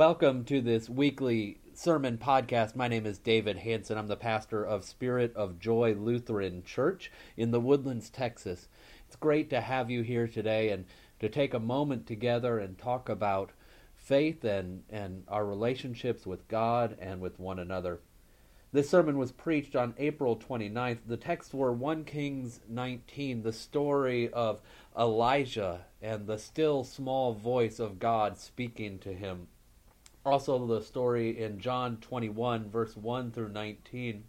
Welcome to this weekly sermon podcast. My name is David Hanson. I'm the pastor of Spirit of Joy Lutheran Church in the Woodlands, Texas. It's great to have you here today and to take a moment together and talk about faith and, and our relationships with God and with one another. This sermon was preached on April 29th. The texts were 1 Kings 19, the story of Elijah and the still small voice of God speaking to him also the story in John 21, verse 1 through 19,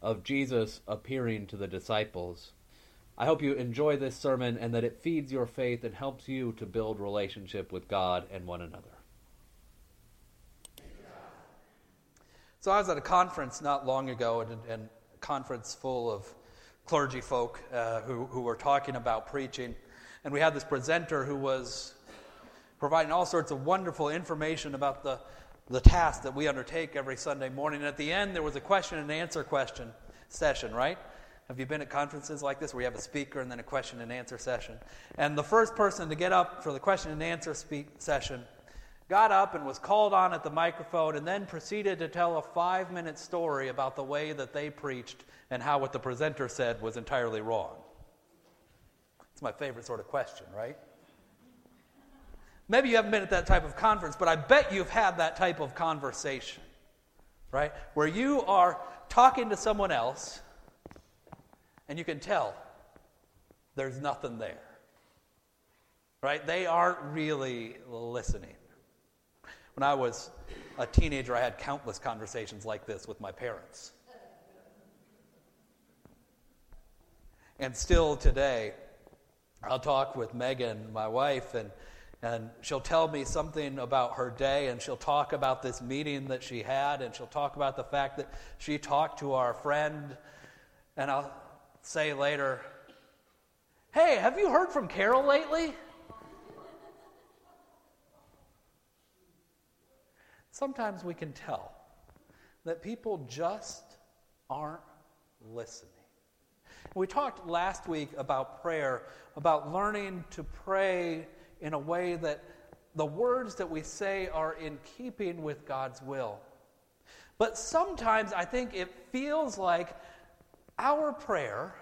of Jesus appearing to the disciples. I hope you enjoy this sermon and that it feeds your faith and helps you to build relationship with God and one another. So I was at a conference not long ago, and, and a conference full of clergy folk uh, who, who were talking about preaching. And we had this presenter who was providing all sorts of wonderful information about the, the task that we undertake every Sunday morning. And at the end, there was a question and answer question session, right? Have you been at conferences like this where you have a speaker and then a question and answer session? And the first person to get up for the question and answer speak session got up and was called on at the microphone and then proceeded to tell a five minute story about the way that they preached and how what the presenter said was entirely wrong. It's my favorite sort of question, right? Maybe you haven't been at that type of conference, but I bet you've had that type of conversation, right? Where you are talking to someone else and you can tell there's nothing there, right? They aren't really listening. When I was a teenager, I had countless conversations like this with my parents. And still today, I'll talk with Megan, my wife, and and she'll tell me something about her day, and she'll talk about this meeting that she had, and she'll talk about the fact that she talked to our friend. And I'll say later, Hey, have you heard from Carol lately? Sometimes we can tell that people just aren't listening. We talked last week about prayer, about learning to pray in a way that the words that we say are in keeping with God's will. But sometimes I think it feels like our prayer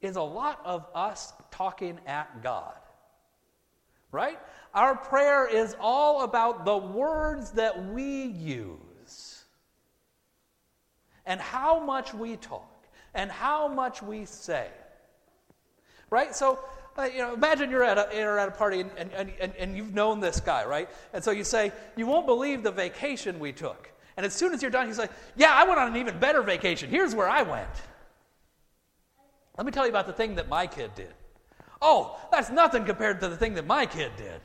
is a lot of us talking at God. Right? Our prayer is all about the words that we use and how much we talk and how much we say. Right? So uh, you know, imagine you're at a, you're at a party and, and, and, and you've known this guy, right? And so you say, You won't believe the vacation we took. And as soon as you're done, he's like, Yeah, I went on an even better vacation. Here's where I went. Let me tell you about the thing that my kid did. Oh, that's nothing compared to the thing that my kid did.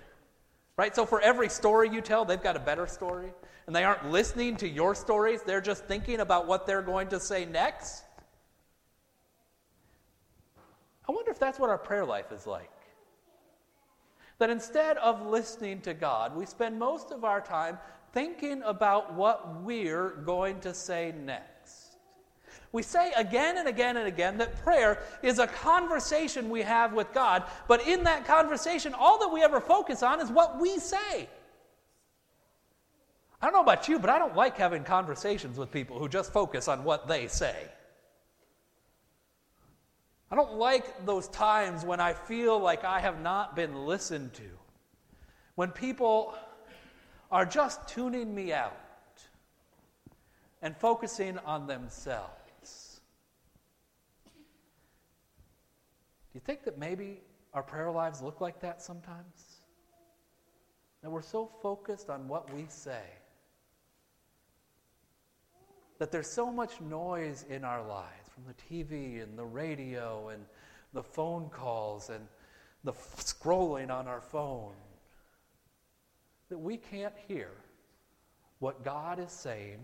Right? So for every story you tell, they've got a better story. And they aren't listening to your stories, they're just thinking about what they're going to say next. I wonder if that's what our prayer life is like. That instead of listening to God, we spend most of our time thinking about what we're going to say next. We say again and again and again that prayer is a conversation we have with God, but in that conversation, all that we ever focus on is what we say. I don't know about you, but I don't like having conversations with people who just focus on what they say. I don't like those times when I feel like I have not been listened to. When people are just tuning me out and focusing on themselves. Do you think that maybe our prayer lives look like that sometimes? That we're so focused on what we say that there's so much noise in our lives from the TV and the radio and the phone calls and the scrolling on our phone that we can't hear what God is saying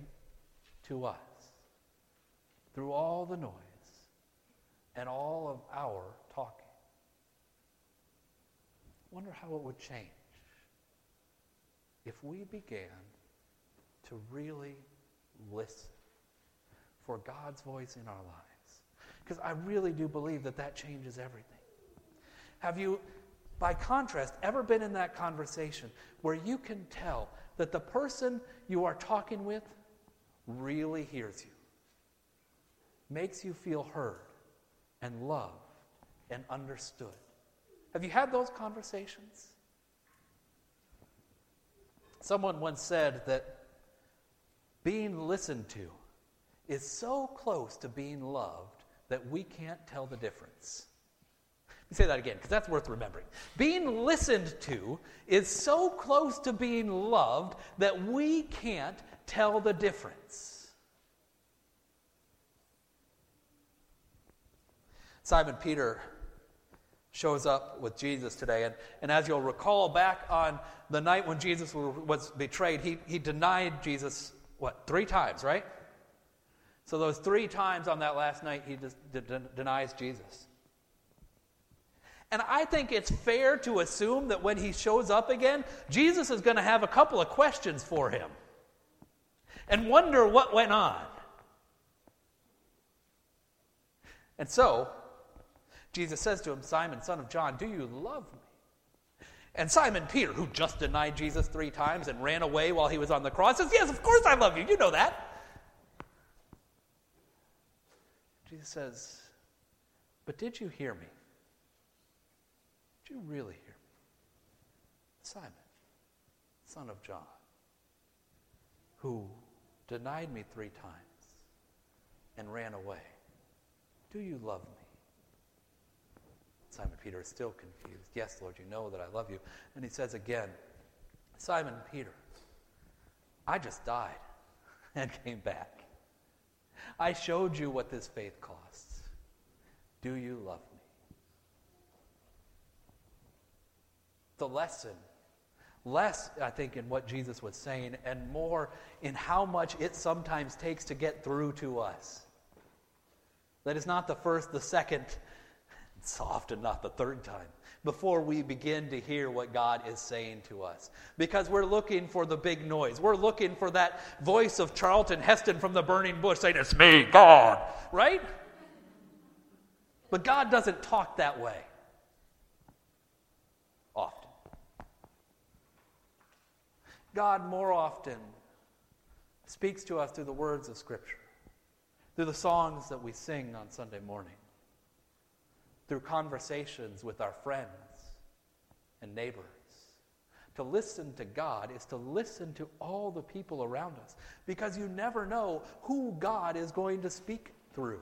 to us through all the noise and all of our talking. I wonder how it would change if we began to really listen for God's voice in our lives. Because I really do believe that that changes everything. Have you by contrast, ever been in that conversation where you can tell that the person you are talking with really hears you, makes you feel heard and loved and understood? Have you had those conversations? Someone once said that being listened to is so close to being loved that we can't tell the difference. Let me say that again because that's worth remembering. Being listened to is so close to being loved that we can't tell the difference. Simon Peter shows up with Jesus today. And, and as you'll recall, back on the night when Jesus was betrayed, he, he denied Jesus, what, three times, right? So, those three times on that last night, he de- de- denies Jesus. And I think it's fair to assume that when he shows up again, Jesus is going to have a couple of questions for him and wonder what went on. And so, Jesus says to him, Simon, son of John, do you love me? And Simon Peter, who just denied Jesus three times and ran away while he was on the cross, says, Yes, of course I love you. You know that. Jesus says, But did you hear me? Did you really hear me? Simon, son of John, who denied me three times and ran away. Do you love me? Simon Peter is still confused. Yes, Lord, you know that I love you. And he says again, Simon Peter, I just died and came back. I showed you what this faith costs. Do you love me? The lesson, less, I think, in what Jesus was saying, and more in how much it sometimes takes to get through to us. That is not the first, the second, it's often not the third time before we begin to hear what God is saying to us. Because we're looking for the big noise. We're looking for that voice of Charlton Heston from the burning bush saying, It's me, God, right? But God doesn't talk that way often. God more often speaks to us through the words of Scripture, through the songs that we sing on Sunday morning through conversations with our friends and neighbors. To listen to God is to listen to all the people around us because you never know who God is going to speak through.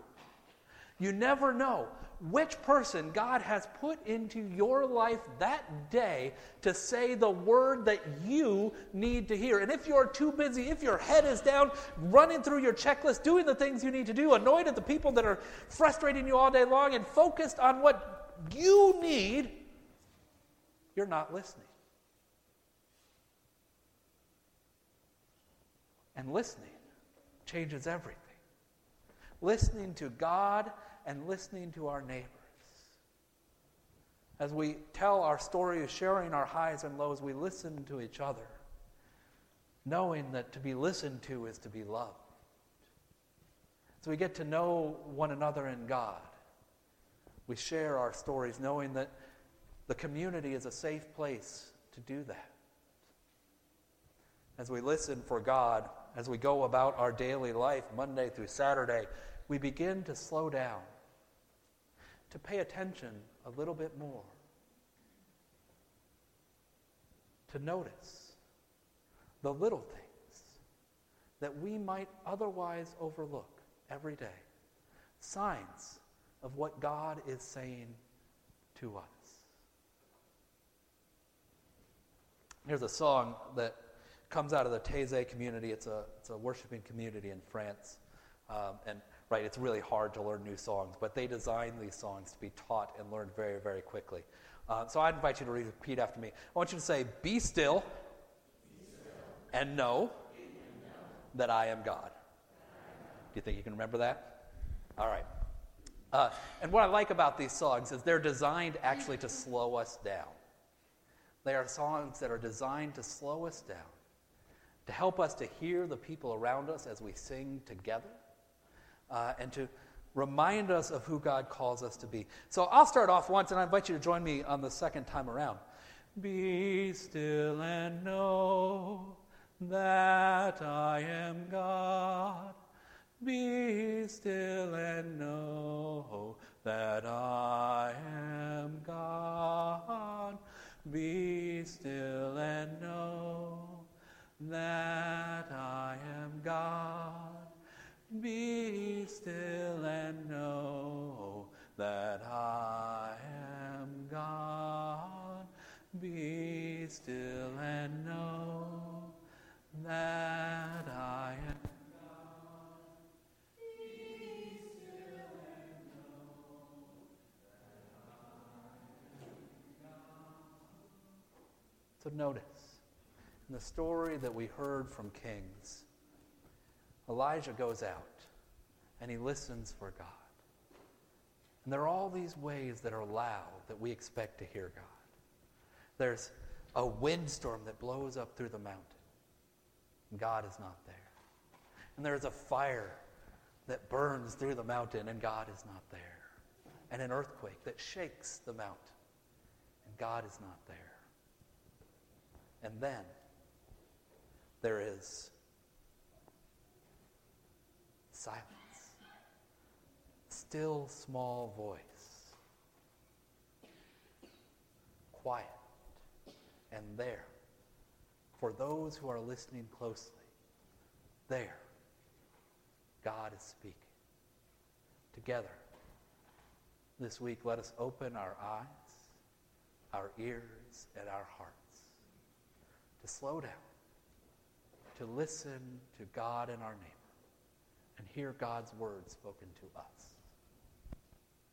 You never know which person God has put into your life that day to say the word that you need to hear. And if you're too busy, if your head is down, running through your checklist, doing the things you need to do, annoyed at the people that are frustrating you all day long, and focused on what you need, you're not listening. And listening changes everything. Listening to God and listening to our neighbors. As we tell our story of sharing our highs and lows, we listen to each other, knowing that to be listened to is to be loved. So we get to know one another in God. We share our stories, knowing that the community is a safe place to do that. As we listen for God, as we go about our daily life, Monday through Saturday, we begin to slow down to pay attention a little bit more, to notice the little things that we might otherwise overlook every day, signs of what God is saying to us. Here's a song that comes out of the Taizé community. It's a, it's a worshiping community in France. Um, and right? It's really hard to learn new songs, but they design these songs to be taught and learned very, very quickly. Uh, so I invite you to repeat after me. I want you to say, Be still, Be still. and know that I am God. Do you think you can remember that? All right. Uh, and what I like about these songs is they're designed actually to slow us down. They are songs that are designed to slow us down, to help us to hear the people around us as we sing together uh, and to remind us of who God calls us to be. So I'll start off once, and I invite you to join me on the second time around. Be still and know that I am God. Be still and know that I am God. Be still and know that I am God. Be still and know that I am God. Be still and know that I am God. So notice, in the story that we heard from Kings, Elijah goes out and he listens for God. And there are all these ways that are loud that we expect to hear God. There's a windstorm that blows up through the mountain. And God is not there. And there's a fire that burns through the mountain, and God is not there. And an earthquake that shakes the mountain, and God is not there. And then there is silence. Still small voice. Quiet. And there, for those who are listening closely, there, God is speaking. Together, this week, let us open our eyes, our ears, and our hearts to slow down, to listen to God and our neighbor, and hear God's word spoken to us.